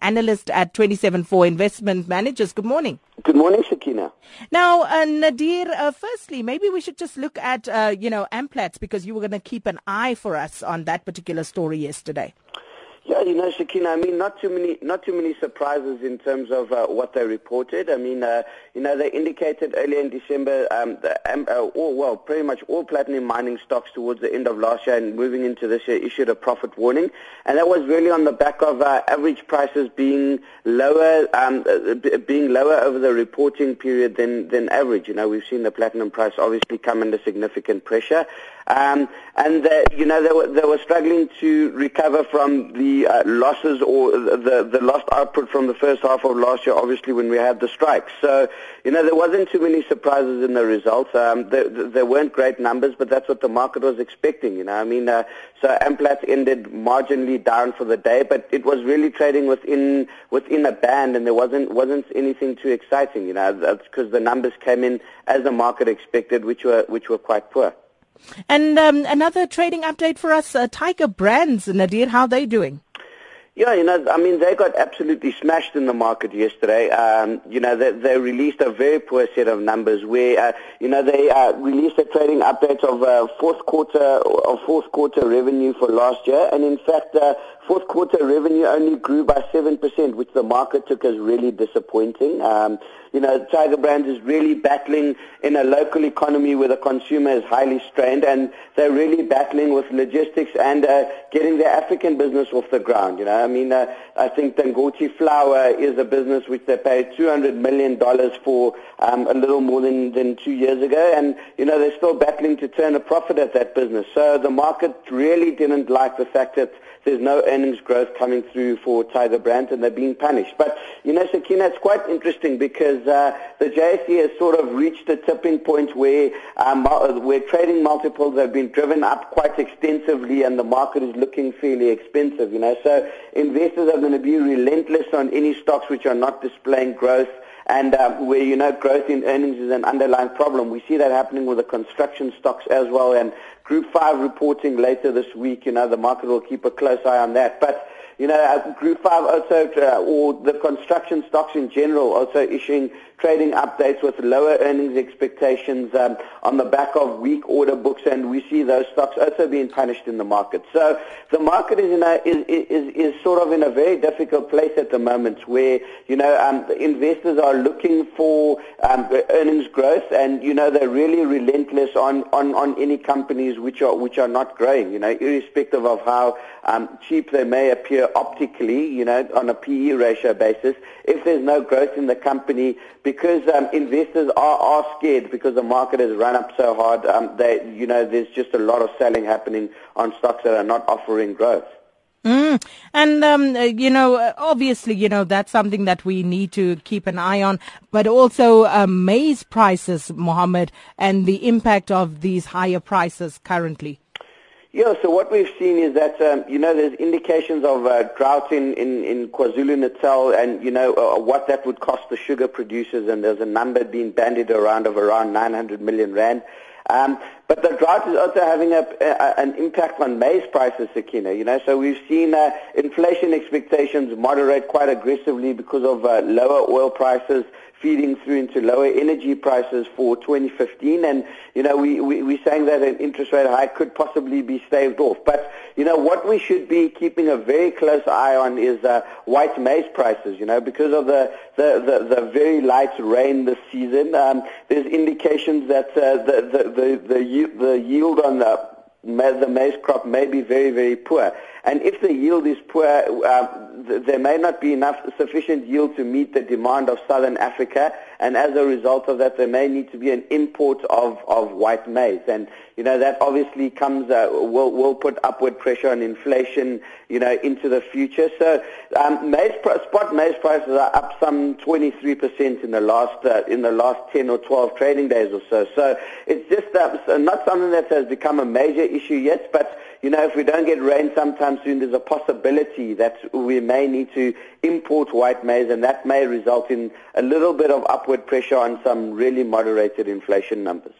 analyst at 274 Investment Managers. Good morning. Good morning, Sakina. Now, uh, Nadir, uh, firstly, maybe we should just look at, uh, you know, Amplats because you were going to keep an eye for us on that particular story yesterday. Yeah, you know, Sakina, I mean, not too many, not too many surprises in terms of uh, what they reported. I mean, uh, you know, they indicated earlier in December, um, the, um, uh, all, well, pretty much all platinum mining stocks towards the end of last year and moving into this year issued a profit warning, and that was really on the back of uh, average prices being lower, um, uh, being lower over the reporting period than than average. You know, we've seen the platinum price obviously come under significant pressure. Um, and you know they were they were struggling to recover from the uh, losses or the the lost output from the first half of last year. Obviously, when we had the strikes, so you know there wasn't too many surprises in the results. Um, there, there weren't great numbers, but that's what the market was expecting. You know, I mean, uh, so Amplats ended marginally down for the day, but it was really trading within within a band, and there wasn't wasn't anything too exciting. You know, because the numbers came in as the market expected, which were which were quite poor. And um, another trading update for us, uh, Tiger Brands, Nadir, how are they doing? Yeah, you know, I mean, they got absolutely smashed in the market yesterday. Um, you know, they, they released a very poor set of numbers where, uh, you know, they uh, released a trading update of uh, fourth quarter of fourth quarter revenue for last year, and in fact, uh, fourth quarter revenue only grew by seven percent, which the market took as really disappointing. Um, you know, Tiger Brands is really battling in a local economy where the consumer is highly strained, and they're really battling with logistics and uh, getting their African business off the ground. You know, I mean, uh, I think Dangote Flour is a business which they paid $200 million for um, a little more than, than two years ago, and, you know, they're still battling to turn a profit at that business. So the market really didn't like the fact that there's no earnings growth coming through for Tiger Brands, and they're being punished. But, you know, Sakina, it's quite interesting because uh, the JSE has sort of reached a tipping point where, um, where trading multiples have been driven up quite extensively and the market is looking fairly expensive, you know. So investors are going to be relentless on any stocks which are not displaying growth and um, where you know growth in earnings is an underlying problem. We see that happening with the construction stocks as well, and Group 5 reporting later this week, you know, the market will keep a close eye on that. But you know, uh, Group 5 also, uh, or the construction stocks in general, also issuing trading updates with lower earnings expectations um, on the back of weak order books, and we see those stocks also being punished in the market. So the market is, in a, is, is, is sort of in a very difficult place at the moment where, you know, um, investors are looking for um, earnings growth, and, you know, they're really relentless on, on, on any companies which are, which are not growing, you know, irrespective of how um, cheap they may appear optically, you know, on a PE ratio basis. If there's no growth in the company, because um, investors are, are scared because the market has run up so hard, um, they, you know, there's just a lot of selling happening on stocks that are not offering growth. Mm. And, um, uh, you know, uh, obviously, you know, that's something that we need to keep an eye on, but also uh, maize prices, Mohammed, and the impact of these higher prices currently. Yeah, so what we've seen is that, um, you know, there's indications of uh, drought in, in, in KwaZulu-Natal and, you know, uh, what that would cost the sugar producers, and there's a number being bandied around of around 900 million rand. Um, but the drought is also having a, a, an impact on maize prices, Sakina. You know, so we've seen uh, inflation expectations moderate quite aggressively because of uh, lower oil prices, feeding through into lower energy prices for 2015. And, you know, we, we, we're saying that an interest rate hike could possibly be staved off. But, you know, what we should be keeping a very close eye on is uh, white maize prices, you know, because of the, the, the, the very light rain this season. Um, there's indications that uh, the, the, the, the, the yield on the the maize crop may be very, very poor. And if the yield is poor, uh, th- there may not be enough sufficient yield to meet the demand of southern Africa, and as a result of that, there may need to be an import of, of white maize. And you know that obviously comes uh, will will put upward pressure on inflation, you know, into the future. So um, maize spot maize prices are up some 23% in the last uh, in the last 10 or 12 trading days or so. So it's just uh, not something that has become a major issue yet, but you know, if we don't get rain sometime soon, there's a possibility that we may need to import white maize, and that may result in a little bit of upward pressure on some really moderated inflation numbers.